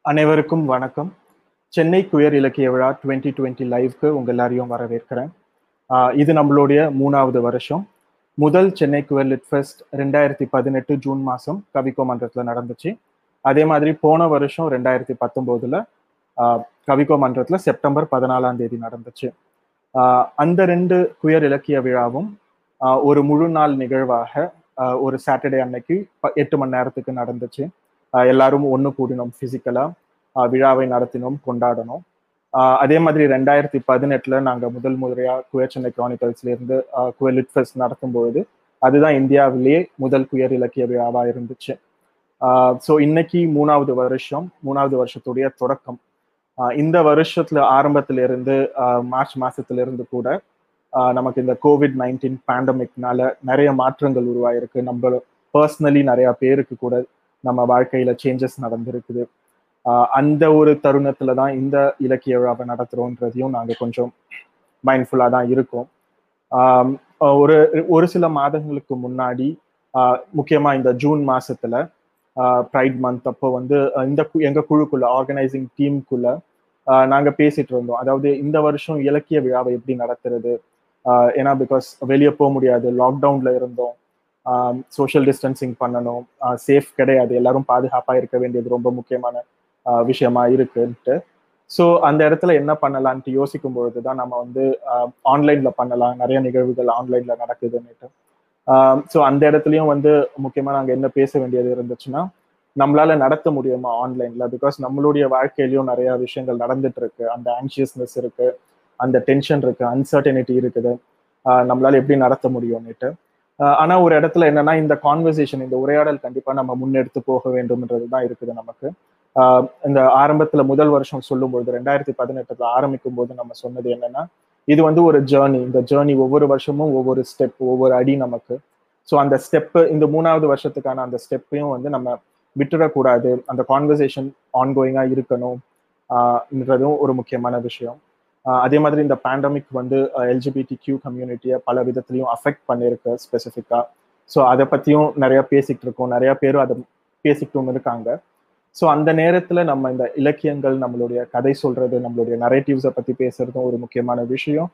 அனைவருக்கும் வணக்கம். சென்னை குயர் இலக்கிய விழா டுவெண்ட்டி டுவெண்ட்டி லைவ்க்கு உங்க எல்லாரையும் வரவேற்கிறேன். ஆஹ் இது நம்மளுடைய மூணாவது வருஷம். முதல் சென்னை குயர் லிட் ஃபெஸ்ட் ரெண்டாயிரத்தி பதினெட்டு ஜூன் மாதம் கவிக்கோ மன்றத்தில் நடந்துச்சு. அதே மாதிரி போன வருஷம் ரெண்டாயிரத்தி பத்தொம்போதில் கவிக்கோ மன்றத்தில் செப்டம்பர் பதினாலாம் தேதி நடந்துச்சு. அந்த ரெண்டு குயர் இலக்கிய விழாவும் ஒரு முழு நாள் நிகழ்வாக ஒரு சாட்டர்டே அன்னைக்கு எட்டு மணி நேரத்துக்கு நடந்துச்சு. எல்லாரும் ஒன்று கூடினோம் ஃபிசிக்கலா விழாவை நடத்தினோம் கொண்டாடணும் அதே மாதிரி ரெண்டாயிரத்தி பதினெட்டுல நாங்க முதல் முறையா குயர் சென்னை கிரானிக்கல்ஸ்ல இருந்து குயர் லிட் ஃபெஸ்ட் நடத்தும் அதுதான் இந்தியாவிலேயே முதல் குயர் இலக்கிய விழாவா இருந்துச்சு. ஸோ இன்னைக்கு மூணாவது வருஷம் மூணாவது வருஷத்துடைய தொடக்கம். இந்த வருஷத்துல ஆரம்பத்துல இருந்து மார்ச் மாசத்துல இருந்து கூட நமக்கு இந்த கோவிட் நைன்டீன் பேண்டமிக்னால நிறைய மாற்றங்கள் உருவாயிருக்கு. நம்ம பர்சனலி நிறைய பேருக்கு கூட நம்ம வாழ்க்கையில சேஞ்சஸ் நடந்திருக்குது. அந்த ஒரு தருணத்துல தான் இந்த இலக்கிய விழாவை நடத்துறோன்றதையும் நாங்கள் கொஞ்சம் மைண்ட்ஃபுல்லாக தான் இருக்கோம். ஒரு ஒரு சில மாதங்களுக்கு முன்னாடி முக்கியமாக இந்த ஜூன் மாசத்துல ப்ரைட் மந்த் அப்போ வந்து இந்த கு- குழுக்குள்ள ஆர்கனைசிங் டீமுக்குள்ள நாங்க பேசிட்டு இருந்தோம். அதாவது இந்த வருஷம் இலக்கிய விழாவை எப்படி நடத்துறது? ஏன்னா பிகாஸ் வெளியே போக முடியாது. லாக்டவுன்ல இருந்தோம். சோஷியல் டிஸ்டன்சிங் பண்ணணும். சேஃப் கிடையாது. எல்லாரும் பாதுகாப்பா இருக்க வேண்டியது ரொம்ப முக்கியமான விஷயமா இருக்குன்ட்டு. ஸோ அந்த இடத்துல என்ன பண்ணலான்ட்டு யோசிக்கும் பொழுது தான் நம்ம வந்து ஆன்லைன்ல பண்ணலாம். நிறைய நிகழ்வுகள் ஆன்லைன்ல நடக்குதுன்னுட்டு. ஸோ அந்த இடத்துலையும் வந்து முக்கியமா நாங்கள் என்ன பேச வேண்டியது இருந்துச்சுன்னா நம்மளால நடத்த முடியுமா ஆன்லைன்ல? பிகாஸ் நம்மளுடைய வாழ்க்கையிலயும் நிறைய விஷயங்கள் நடந்துட்டு இருக்கு அந்த ஆன்சியஸ்னஸ் இருக்கு அந்த டென்ஷன் இருக்கு அன்சர்டனிட்டி இருக்குது. நம்மளால எப்படி நடத்த முடியும்னுட்டு. ஆனா ஒரு இடத்துல என்னன்னா இந்த கான்வர்சேஷன் இந்த உரையாடல் கண்டிப்பா நம்ம முன்னெடுத்து போக வேண்டும்ன்றது தான் இருக்குது நமக்கு. இந்த ஆரம்பத்துல முதல் வருஷம் சொல்லும்போது ரெண்டாயிரத்தி பதினெட்டுல ஆரம்பிக்கும் போது நம்ம சொன்னது என்னன்னா இது வந்து ஒரு ஜேர்னி இந்த ஜேர்னி ஒவ்வொரு வருஷமும் ஒவ்வொரு ஸ்டெப் ஒவ்வொரு அடி நமக்கு. ஸோ அந்த ஸ்டெப் இந்த மூணாவது வருஷத்துக்கான அந்த ஸ்டெப்பையும் வந்து நம்ம விட்டுறக்கூடாது. அந்த கான்வர்சேஷன் ஆன்கோயிங்காக இருக்கணும் என்றதும் ஒரு முக்கியமான விஷயம். அதே மாதிரி இந்த பேண்டமிக் வந்து எல்ஜிபிடி கியூ கம்யூனிட்டியை பல விதத்துலையும் அஃபெக்ட் பண்ணியிருக்கு ஸ்பெசிஃபிக்காக ஸோ அதை பற்றியும் நிறையா பேசிகிட்டு இருக்கோம். நிறையா பேரும் அதை பேசிக்கிட்டும் இருக்காங்க. ஸோ அந்த நேரத்தில் நம்ம இந்த இலக்கியங்கள் நம்மளுடைய கதை சொல்கிறது நம்மளுடைய நரேட்டிவ்ஸை பற்றி பேசுறதும் ஒரு முக்கியமான விஷயம்.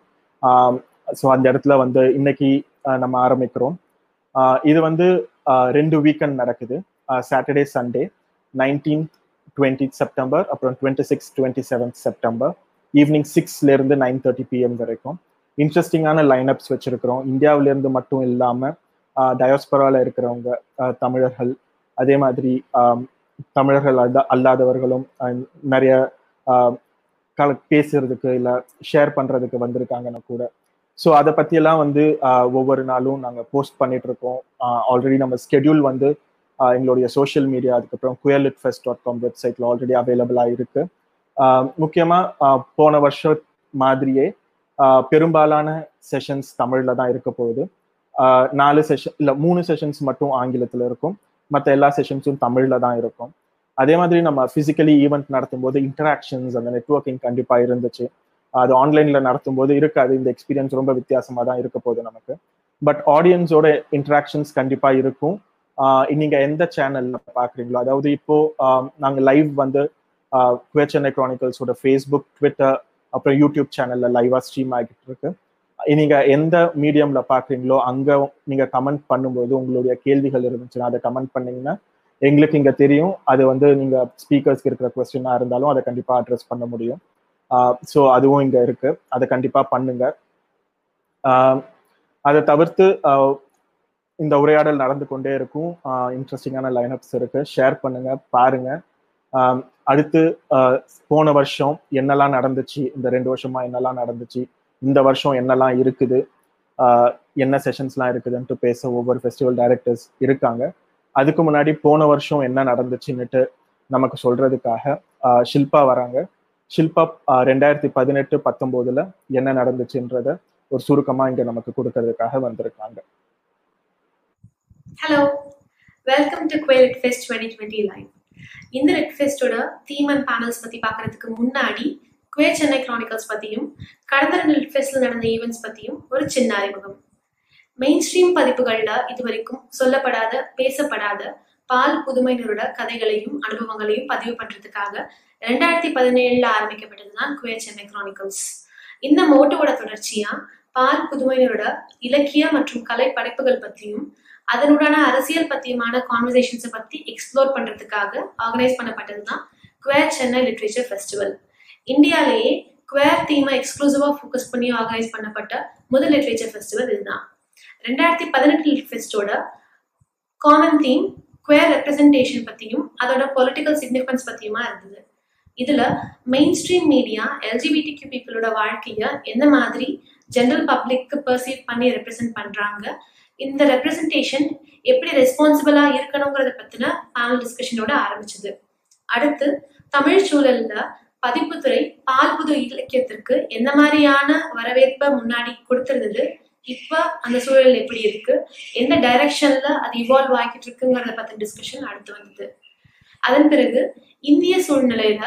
ஸோ அந்த இடத்துல வந்து இன்னைக்கு நம்ம ஆரம்பிக்கிறோம். இது வந்து ரெண்டு வீக்கெண்ட் நடக்குது. Saturday Sunday nineteenth twenty September அப்புறம் twenty six twenty seventh September evening சிக்ஸ்ல இருந்து நைன் தேர்ட்டி பிஎம் வரைக்கும். இன்ட்ரெஸ்டிங்கான லைனப்ஸ் வச்சிருக்கிறோம். இந்தியாவிலேருந்து மட்டும் இல்லாமல் டயோஸ்பரால இருக்கிறவங்க தமிழர்கள் அதே மாதிரி தமிழர்கள் அல்ல அல்லாதவர்களும் நிறைய கல பேசுறதுக்கு இல்லை ஷேர் பண்ணுறதுக்கு வந்திருக்காங்கன்னா கூட. ஸோ அதை பற்றியெல்லாம் வந்து ஒவ்வொரு நாளும் நாங்கள் போஸ்ட் பண்ணிட்டு இருக்கோம். ஆல்ரெடி நம்ம ஸ்கெடியூல் வந்து எங்களுடைய சோஷியல் மீடியா அதுக்கப்புறம் queer lit fest dot com வெப்சைட்ல ஆல்ரெடி அவைலபிளாக இருக்கு முக்கியமாக போன வருஷம் மாதிரியே பெரும்பாலான செஷன்ஸ் தமிழில் தான் இருக்க போகுது. நாலு செஷன் இல்லை மூணு செஷன்ஸ் மட்டும் ஆங்கிலத்தில் இருக்கும். மற்ற எல்லா செஷன்ஸும் தமிழில் தான் இருக்கும். அதே மாதிரி நம்ம ஃபிசிக்கலி ஈவெண்ட் நடத்தும் போது இன்டராக்ஷன்ஸ் அந்த நெட்ஒர்க்கிங் கண்டிப்பாக இருந்துச்சு. அது ஆன்லைனில் நடத்தும் போது இருக்காது. இந்த எக்ஸ்பீரியன்ஸ் ரொம்ப வித்தியாசமாக தான் இருக்க போகுது நமக்கு. பட் ஆடியன்ஸோட இன்ட்ராக்ஷன்ஸ் கண்டிப்பாக இருக்கும். நீங்க எந்த சேனல்ல பாக்குறீங்களோ அதாவது இப்போ நாங்க லைவ் வந்து குவேர் சென்னை கிரானிக்கல்ஸோட ஃபேஸ்புக் ட்விட்டர் அப்புறம் யூடியூப் சேனல்ல லைவா ஸ்ட்ரீம் ஆகிட்டு இருக்கு. நீங்க எந்த மீடியம்ல பாக்குறீங்களோ அங்க நீங்க கமெண்ட் பண்ணும்போது உங்களுடைய கேள்விகள் இருந்துச்சுன்னா அதை கமெண்ட் பண்ணீங்கன்னா எங்களுக்கு இங்க தெரியும். அது வந்து நீங்க ஸ்பீக்கர்ஸ்க்கு இருக்கிற கொஸ்டினா இருந்தாலும் அதை கண்டிப்பா அட்ரஸ் பண்ண முடியும். ஸோ அதுவும் இங்க இருக்கு. அதை கண்டிப்பா பண்ணுங்க. அதை தவிர்த்து இந்த உரையாடல் நடந்து கொண்டே இருக்கும். இன்ட்ரெஸ்டிங்கான லைனப்ஸ் இருக்கு. ஷேர் பண்ணுங்க பாருங்க. ஆஹ் அடுத்து ஆஹ் போன வருஷம் என்னெல்லாம் நடந்துச்சு? இந்த ரெண்டு வருஷமா என்னெல்லாம் நடந்துச்சு? இந்த வருஷம் என்னெல்லாம் இருக்குது? ஆஹ் என்ன செஷன்ஸ்லாம் இருக்குதுன்ட்டு பேச ஒவ்வொரு ஃபெஸ்டிவல் டைரக்டர்ஸ் இருக்காங்க. அதுக்கு முன்னாடி போன வருஷம் என்ன நடந்துச்சுன்னுட்டு நமக்கு சொல்றதுக்காக ஆஹ் ஷில்பா வராங்க. ஷில்பா ரெண்டாயிரத்தி பதினெட்டு பத்தொன்பதுல என்ன நடந்துச்சுன்றத ஒரு சுருக்கமா இங்க நமக்கு கொடுக்கறதுக்காக வந்திருக்காங்க. Hello welcome to queer lit fest twenty twenty live இந்த ரெட் ஃபெஸ்டோட தீம் அண்ட் பேனல்ஸ் பற்றி பார்க்கறதுக்கு முன்னாடி குவே சென்னை கிரானிக்கல்ஸ் பற்றியும் கடந்த ரெண்டு லிட்ஃபெஸ்ட்ல நடந்த ஈவெண்ட்ஸ் பற்றியும் ஒரு சின்ன அறிமுகம். மெயின் ஸ்ட்ரீம் பதிப்புகளில் இதுவரைக்கும் சொல்லப்படாத பேசப்படாத பால் புதுமையினரோட கதைகளையும் அனுபவங்களையும் பதிவு பண்ணுறதுக்காக ரெண்டாயிரத்தி பதினேழுல ஆரம்பிக்கப்பட்டதுதான் குவே சென்னை கிரானிக்கல்ஸ் இந்த மோட்டோவோட தொடர்ச்சியா பால் புதுமையினரோட இலக்கிய மற்றும் கலை படைப்புகள் பற்றியும் அதனுடான அரசியல் பத்தியமான கான்வர்சேஷன்ஸை பத்தி எக்ஸ்ப்ளோர் பண்றதுக்காக ஆர்கனைஸ் பண்ணப்பட்டது தான் குவேர் சென்னை லிட்ரேச்சர் ஃபெஸ்டிவல் இந்தியாலேயே குவேர் தீமை எக்ஸ்க்ளூசிவா ஃபோக்கஸ் பண்ணி ஆர்கனைஸ் பண்ணப்பட்ட முதல் லிட்ரேச்சர் ஃபெஸ்டிவல் இதுதான். ரெண்டாயிரத்தி பதினெட்டு லிட் ஃபெஸ்டோட காமன் தீம் குவேர் ரெப்ரசன்டேஷன் பத்தியும் அதோட பொலிட்டிக்கல் சிக்னிஃபிகன்ஸ் பத்தியுமா இருந்தது. இதுல mainstream media LGBT Q பீப்புளோட வாழ்க்கைய எந்த மாதிரி ஜென்ரல் பப்ளிக்கு பர்சீவ் பண்ணி ரெப்ரசென்ட் பண்றாங்க இந்த ரெப்ரசன்டேஷன் எப்படி ரெஸ்பான்சிபிளா இருக்கணுங்கிறத பத்தின பேனல் டிஸ்கஷனோட ஆரம்பிச்சது. அடுத்து தமிழ் சூழல்ல பதிப்புத்துறை பால் புது இலக்கியத்திற்கு எந்த மாதிரியான வரவேற்பை முன்னாடி கொடுத்திருந்தது? இப்ப அந்த சூழல் எப்படி இருக்கு? எந்த டைரக்ஷன்ல அது இவால்வ் ஆகிட்டு இருக்குங்கிறத பத்தின டிஸ்கஷன் அடுத்து வந்தது. அதன் பிறகு இந்திய சூழ்நிலையில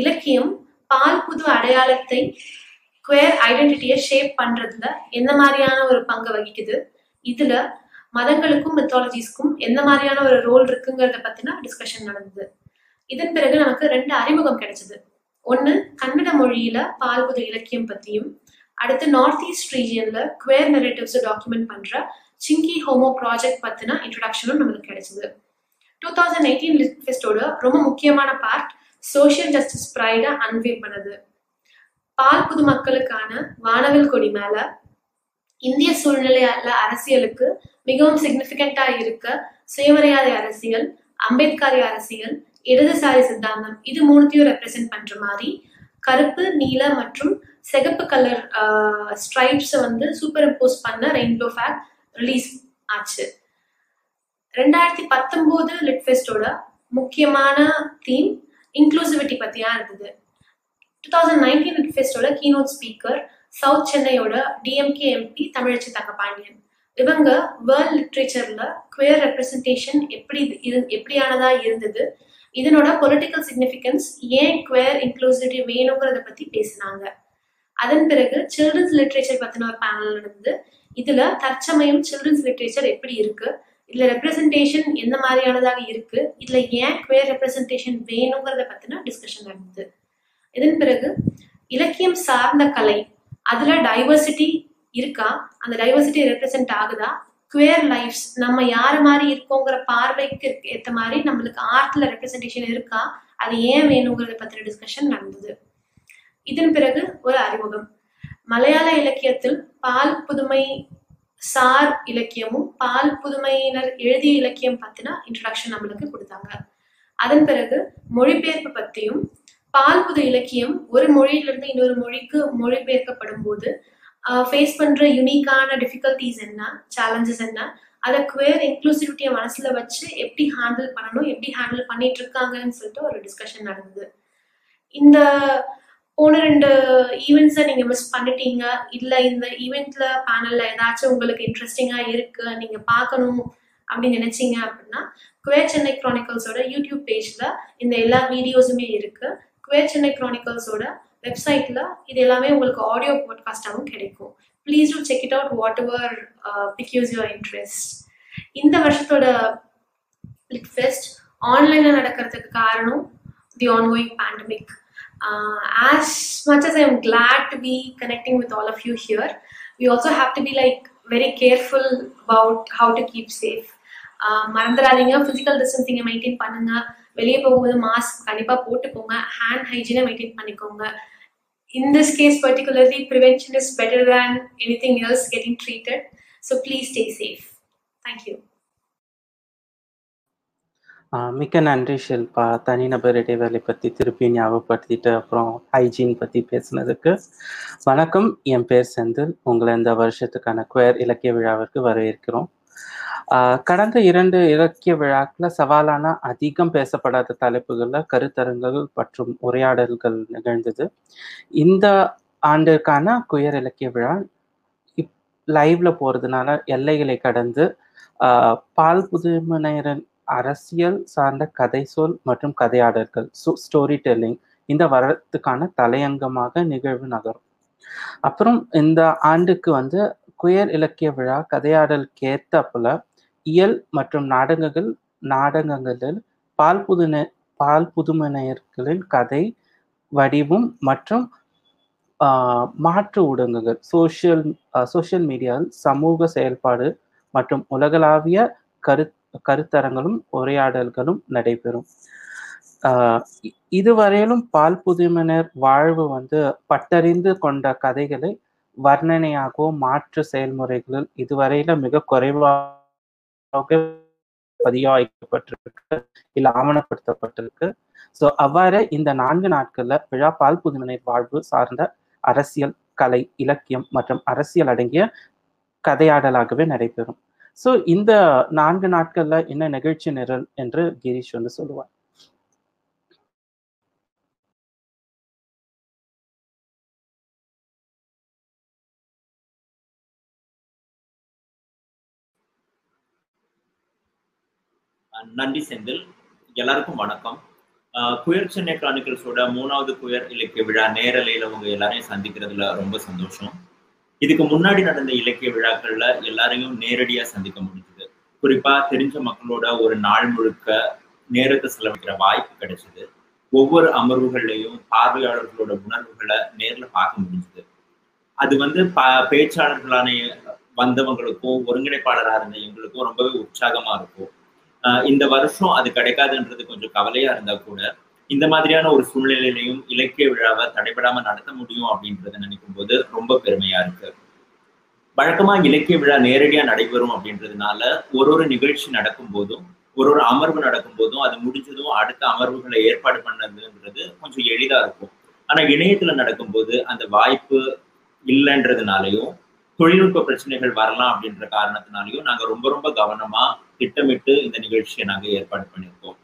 இலக்கியம் பால் புது அடையாளத்தை குவேர் ஐடென்டிட்டியை ஷேப் பண்றதுல எந்த மாதிரியான ஒரு பங்கு வகிக்குது? இதுல மதங்களுக்கும் மெத்தாலஜிஸ்க்கும் எந்த மாதிரியான ஒரு ரோல் இருக்குங்கிறத பத்தின டிஸ்கஷன் நடந்தது. இதன் பிறகு நமக்கு ரெண்டு அறிமுகம் கிடைச்சது. ஒன்னு கன்னட மொழியில பால்புத இலக்கியம் பத்தியும் அடுத்து நார்த் ஈஸ்ட் ரீஜியன்ல குவேர் நெரேட்டிவ்ஸ் டாக்குமெண்ட் பண்ற சிங்கி ஹோமோ ப்ராஜெக்ட் பத்தின இன்ட்ரடக்ஷனும் நம்மளுக்கு கிடைச்சது. டூ தௌசண்ட் எயிட்டீன் ஃபெஸ்டோட ரொம்ப முக்கியமான பார்ட் சோசியல் ஜஸ்டிஸ் ப்ரைட அன்வீல் பண்ணது. பால் புது மக்களுக்கான வானவில் கொடி மேல இந்திய சூழ்நிலையில அரசியலுக்கு மிகவும் சிக்னிபிகண்டா இருக்க சுயமரியாதை அரசியல் அம்பேத்கரிய அரசியல் இடதுசாரி சித்தாந்தம் இது மூணுத்தையும் ரெப்ரசென்ட் பண்ற மாதிரி கருப்பு நீல மற்றும் சிகப்பு கலர் ஸ்ட்ரைப்ஸை வந்து சூப்பர் இம்போஸ் பண்ண ரெயின்போ ஃபேக் ரிலீஸ் ஆச்சு. ரெண்டாயிரத்தி பத்தொன்பது லிட்ஃபெஸ்டோட முக்கியமான தீம் இன்க்ளூசிவிட்டி பத்தியா இருந்தது. டூ தௌசண்ட் நைன்டீன் லிட்ஃபெஸ்டோட கீனோட் ஸ்பீக்கர் சவுத் சென்னையோட டிஎம்கே எம்பி தமிழச்சி தங்கபாண்டியன். இவங்க வேர்ல்ட் லிட்ரேச்சர்ல குயர் ரெப்ரசன்டேஷன் எப்படி இரு எப்படியானதா இருந்தது இதனோட பொலிட்டிக்கல் சிக்னிஃபிகன்ஸ் ஏன் குயர் இன்க்ளூசிவிட்டி வேணுங்கிறத பத்தி பேசினாங்க. அதன் பிறகு சில்ட்ரன்ஸ் லிட்ரேச்சர் பத்தின ஒரு பேனல் நடந்தது. இதுல தற்சமயம் சில்ட்ரன்ஸ் லிட்ரேச்சர் எப்படி இருக்கு இதுல ரெப்ரசன்டேஷன் எந்த மாதிரியானதாக இருக்கு இதுல ஏன் குயர் ரெப்ரசன்டேஷன் வேணுங்கிறத பத்தின டிஸ்கஷன் நடந்தது. இதன் பிறகு இலக்கியம் சார்ந்த கலை அதுல டைவர்சிட்டி இருக்கா? அந்த டைவர்சிட்டி ரெப்ரசென்ட் ஆகுதா? குவேர் லைஃப்ஸ் நம்ம யார் மாதிரி இருக்கோங்கிற பார்வைக்கு ஏத்த மாதிரி நம்மளுக்கு ஆர்ட்ல ரெப்ரசன்டேஷன் இருக்கா? அது ஏன் வேணுங்கிறத பத்தின டிஸ்கஷன் நடந்தது. இதன் பிறகு ஒரு அறிமுகம். மலையாள இலக்கியத்தில் பால் புதுமை சார் இலக்கியமும் பால் புதுமையினர் எழுதிய இலக்கியம் பத்தின இன்ட்ரடக்ஷன் நம்மளுக்கு கொடுத்தாங்க. அதன் பிறகு மொழிபெயர்ப்பு பத்தியும் பால்புது இலக்கியம் ஒரு மொழியிலிருந்து இன்னொரு மொழிக்கு மொழிபெயர்க்கப்படும் போது ஃபேஸ் பண்ற யுனிக்கான டிஃபிகல்டிஸ் என்ன சேலஞ்சஸ் என்ன அதை குவேர் இன்க்ளூசிவிட்டியை மனசுல வச்சு எப்படி ஹேண்டில் பண்ணணும் எப்படி ஹேண்டில் பண்ணிட்டு இருக்காங்கன்னு சொல்லிட்டு ஒரு டிஸ்கஷன் நடந்தது. இந்த போன ரெண்டு ஈவெண்ட்ஸை நீங்கள் மிஸ் பண்ணிட்டீங்க இல்லை இந்த ஈவெண்ட்ல பேனலில் ஏதாச்சும் உங்களுக்கு இன்ட்ரெஸ்டிங்காக இருக்கு நீங்கள் பார்க்கணும் அப்படின்னு நினைச்சீங்க அப்படின்னா குவேர் சென்னை க்ரானிக்கல்ஸோட யூடியூப் பேஜில் இந்த எல்லா வீடியோஸுமே இருக்குது குவேர் சென்னை க்ரானிக்கல்ஸோட வெப்சைட்ல இது எல்லாமே உங்களுக்கு ஆடியோ பாட்காஸ்டாகவும் கிடைக்கும். Please do check it out whatever piques your interest இந்த வருஷத்தோட லிட் ஃபெஸ்ட் ஆன்லைனில் நடக்கிறதுக்கு காரணம் the ongoing pandemic as much as I am glad to be connecting with all of you here we also have to be like very careful about how to keep safe மறந்துடாதீங்க physical டிஸ்டன்சிங்கை maintain பண்ணுங்கள் வெளியே போகும்போது mask கண்டிப்பாக போட்டுக்கோங்க. Hand ஹைஜீனை maintain பண்ணிக்கோங்க. In this case particularly prevention is better than anything else getting treated. So please stay safe. Thank you. மிக்க நன்றி ஷில்பா. தனிநபர் இடைவேளை பற்றி திருப்பி ஞாபகப்படுத்திட்டு அப்புறம் ஹைஜீன் பற்றி பேசுனதுக்கு வணக்கம். என் பேர் செந்தில். உங்களை இந்த வருஷத்துக்கான குயர் இலக்கிய விழாவிற்கு வரவேற்கிறோம். கடந்த இரண்டு இலக்கிய விழாக்களில் சவாலான அதிகம் பேசப்படாத தலைப்புகளில் கருத்தரங்கள் மற்றும் உரையாடல்கள் நிகழ்ந்தது. இந்த ஆண்டிற்கான குயர் இலக்கிய விழா இப் லைவ்ல போறதுனால எல்லைகளை கடந்து பால் புதுமனையரன் அரசியல் சார்ந்த கதை சொல் மற்றும் கதையாடல்கள் ஸ்டோரி டெல்லிங் இந்த வரத்துக்கான தலையங்கமாக நிகழ்வு நகரும். அப்புறம் இந்த ஆண்டுக்கு வந்து குயர் இலக்கிய விழா கதையாடலுக்கு ஏத்தாப்புல இயல் மற்றும் நாடகங்கள் நாடகங்களில் பால் புதுன பால் புதுமனையர்களின் கதை வடிவம் மற்றும் ஆஹ், மாற்று ஊடகங்கள் சோஷியல் சோஷியல் மீடியாவில் சமூக செயல்பாடு மற்றும் உலகளாவிய கரு கருத்தரங்களும் உரையாடல்களும் நடைபெறும். ஆஹ் இதுவரையிலும் பால் புதுமையினர் வாழ்வு வந்து பட்டறிந்து கொண்ட கதைகளை வர்ணனையாகவோ மாற்று செயல்முறைகளில் இதுவரையில மிக குறைவாக பதிவாய்க்கப்பட்டிருக்கு இல்ல ஆவணப்படுத்தப்பட்டிருக்கு. சோ அவ்வாறு இந்த நான்கு நாட்கள்ல விழா பால் புதுமையினர் வாழ்வு சார்ந்த அரசியல் கலை இலக்கியம் மற்றும் அரசியல் அடங்கிய கதையாடலாகவே நடைபெறும். ஸோ இந்த நான்கு நாட்கள்ல என்ன நிகழ்ச்சி நிரல் என்று கிரீஷ் வந்து சொல்லுவார். நன்றி செந்தில். எல்லாருக்கும் வணக்கம். குயர் சென்னை கிரானிக்கல்ஸோட மூணாவது குயர் இலக்கிய விழா நேரலையில உங்க எல்லாரையும் சந்திக்கிறதுல ரொம்ப சந்தோஷம். இதுக்கு முன்னாடி நடந்த இலக்கிய விழாக்கள்ல எல்லாரையும் நேரடியா சந்திக்க முடிஞ்சது. குறிப்பா தெரிஞ்ச மக்களோட ஒரு நாள் முழுக்க நேரத்தை செலவிக்கிற வாய்ப்பு கிடைச்சது. ஒவ்வொரு அமர்வுகள்லையும் பார்வையாளர்களோட உணர்வுகளை நேர்ல பார்க்க முடிஞ்சது. அது வந்து ப பேச்சாளர்களான வந்தவங்களுக்கும் ஒருங்கிணைப்பாளராக இருந்த எங்களுக்கும் ரொம்பவே உற்சாகமா இருக்கும். இந்த வருஷம் அது கிடைக்காதுன்றது கொஞ்சம் கவலையா இருந்தா கூட இந்த மாதிரியான ஒரு சூழ்நிலையிலையும் இலக்கிய விழாவை தடைபடாம நடத்த முடியும் அப்படின்றத நினைக்கும் போது ரொம்ப பெருமையா இருக்கு. வழக்கமா இலக்கிய விழா நேரடியா நடைபெறும் அப்படின்றதுனால ஒரு ஒரு நிகழ்ச்சி நடக்கும் போதும் ஒரு ஒரு அமர்வு நடக்கும் போதும் அது முடிஞ்சதும் அடுத்த அமர்வுகளை ஏற்பாடு பண்ணதுன்றது கொஞ்சம் எளிதா இருக்கும். ஆனா இணையத்துல நடக்கும்போது அந்த வாய்ப்பு இல்லைன்றதுனாலையும் தொழில்நுட்ப பிரச்சனைகள் வரலாம் அப்படின்ற காரணத்தினாலையும் நாங்க ரொம்ப ரொம்ப கவனமா திட்டமிட்டு இந்த நிகழ்ச்சியை நாங்க ஏற்பாடு பண்ணியிருக்கோம்.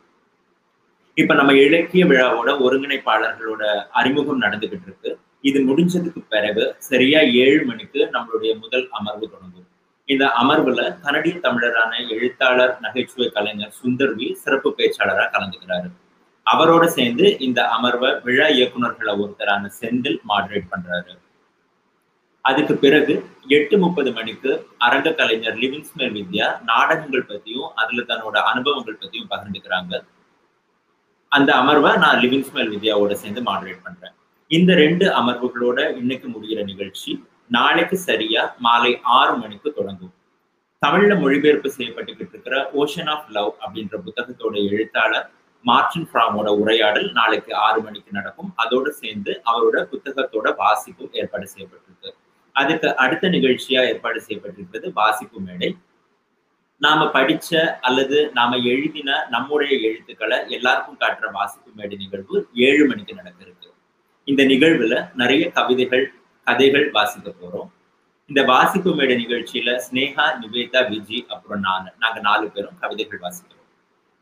இப்ப நம்ம இலக்கிய விழாவோட ஒருங்கிணைப்பாளர்களோட அறிமுகம் நடந்துகிட்டு இருக்கு. இது முடிஞ்சதுக்கு பிறகு சரியா ஏழு மணிக்கு நம்மளுடைய முதல் அமர்வு தொடங்கும். இந்த அமர்வுல கனடிய தமிழரான எழுத்தாளர் நகைச்சுவை கலைஞர் சுந்தர்வி சிறப்பு பேச்சாளரா கலந்துக்கிறாரு. அவரோட சேர்ந்து இந்த அமர்வை விழா இயக்குனர்களை ஒருத்தரான செந்தில் மாடரேட் பண்றாரு. அதுக்கு பிறகு எட்டு முப்பது மணிக்கு அரங்க கலைஞர் லிவிங்ஸ்மெல் வித்யா நாடகங்கள் பத்தியும் அதுல தன்னோட அனுபவங்கள் பத்தியும் பகிர்ந்துக்கிறாங்க. அந்த அமர்வை நான் லிவிங்ஸ்மேல் வித்யாவோட சேர்ந்து மாடரேட் பண்றேன். இந்த ரெண்டு அமர்வுகளோட இன்னைக்கு முடிகிற நிகழ்ச்சி நாளைக்கு சரியா மாலை ஆறு மணிக்கு தொடங்கும். தமிழ்ல மொழிபெயர்ப்பு செய்யப்பட்டுக்கிட்டு இருக்கிற ஓஷன் ஆஃப் லவ் அப்படின்ற புத்தகத்தோட எழுத்தாளர் மார்டின் ஃப்ராமோட உரையாடல் நாளைக்கு ஆறு மணிக்கு நடக்கும். அதோட சேர்ந்து அவரோட புத்தகத்தோட வாசிப்பும் ஏற்பாடு செய்யப்பட்டிருக்கு. அதுக்கு அடுத்த நிகழ்ச்சியா ஏற்பாடு செய்யப்பட்டிருக்கிறது வாசிப்பு மேடை. நாம படிச்ச அல்லது நாம எழுதின நம்முடைய எழுத்துக்களை எல்லாருக்கும் காட்டுற வாசிப்பு மேடை நிகழ்வு ஏழு மணிக்கு நடக்க இருக்கு இந்த நிகழ்வுல நிறைய கவிதைகள் கதைகள் வாசிக்க போறோம். இந்த வாசிப்பு மேடை நிகழ்ச்சியில ஸ்னேகா நிவேதா விஜி அப்புறம் நான். நாங்க நாலு பேரும் கவிதைகள் வாசிக்கிறோம்.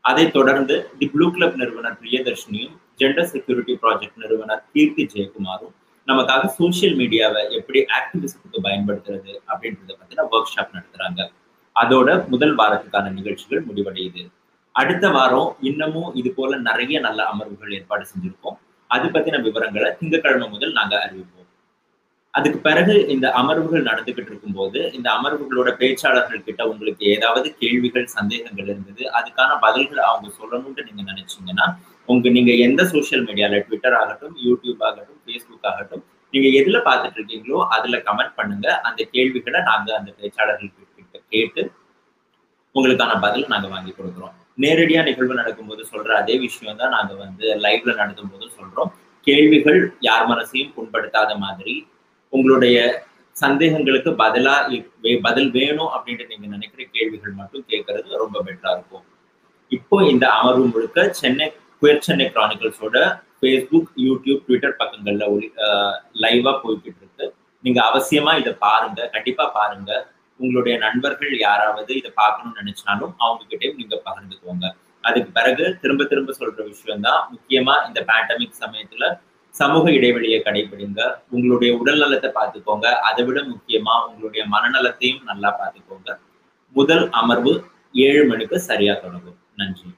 அதைத் தொடர்ந்து தி ப்ளூ கிளப் நிறுவனர் பிரியதர்ஷினியும் ஜெண்டர் செக்யூரிட்டி ப்ராஜெக்ட் நிறுவனர் கீர்த்தி ஜெயக்குமாரும் நமக்காக சோசியல் மீடியாவை எப்படி ஆக்டிவிசத்துக்கு பயன்படுத்துறது அப்படின்றத பத்தின ஒர்க் ஷாப் நடத்துறாங்க. அதோட முதல் வாரத்துக்கான நிகழ்ச்சிகள் முடிவடையுது. அடுத்த வாரம் இன்னமும் இது போல நிறைய நல்ல அமர்வுகள் ஏற்பாடு செஞ்சிருக்கோம். அது பத்தின விவரங்களை திங்கட்கிழமை முதல் நாங்க அறிவிப்போம். அதுக்கு பிறகு இந்த அமர்வுகள் நடந்துகிட்டு இருக்கும்போது இந்த அமர்வுகளோட பேச்சாளர்கள் கிட்ட உங்களுக்கு ஏதாவது கேள்விகள் சந்தேகங்கள் இருந்தது அதுக்கான பதில்கள் அவங்க சொல்லணும்னு நீங்க நினைச்சீங்கன்னா உங்க நீங்க எந்த சோஷியல் மீடியால ட்விட்டர் ஆகட்டும் யூடியூப் ஆகட்டும் ஃபேஸ்புக் ஆகட்டும் நீங்க எதுல பார்த்துட்டு இருக்கீங்களோ அதுல கமெண்ட் பண்ணுங்க. அந்த கேள்விகளை நாங்க அந்த பேச்சாளர்கள் கிட்ட கேட்டு உங்களுக்கான பதில் நாங்க வாங்கி கொடுக்குறோம். நேரடியா நிகழ்வு நடக்கும்போது சொல்ற அதே விஷயம் தான் நாங்க வந்து லைவ்ல நடத்தும் போதும் சொல்றோம். கேள்விகள் யார் மனசையும் புண்படுத்தாத மாதிரி உங்களுடைய சந்தேகங்களுக்கு பதிலா பதில் வேணும் அப்படின்ட்டு நீங்க நினைக்கிற கேள்விகள் மட்டும் கேட்கறது ரொம்ப பெட்டரா இருக்கும். இப்போ இந்த அமர்வு முழுக்க சென்னை குயர் சென்னை கிரானிக்கல்ஸோட ஃபேஸ்புக் யூடியூப் ட்விட்டர் பக்கங்கள்ல ஒளி லைவா போய்கிட்டு இருக்கு நீங்க அவசியமா இதை பாருங்க கண்டிப்பா பாருங்க. உங்களுடைய நண்பர்கள் யாராவது இதை பார்க்கணும்னு நினைச்சாலும் அவங்க கிட்டேயும் நீங்க பகிர்ந்துக்கோங்க. அதுக்கு பிறகு திரும்ப திரும்ப சொல்ற விஷயம் தான் முக்கியமா இந்த பேண்டமிக் சமயத்துல சமூக இடைவெளியை கடைபிடிங்க. உங்களுடைய உடல் நலத்தை பார்த்துக்கோங்க. அதை விட முக்கியமா உங்களுடைய மனநலத்தையும் நல்லா பார்த்துக்கோங்க. முதல் அமர்வு ஏழு மணிக்கு சரியா தொடங்கும். நன்றி.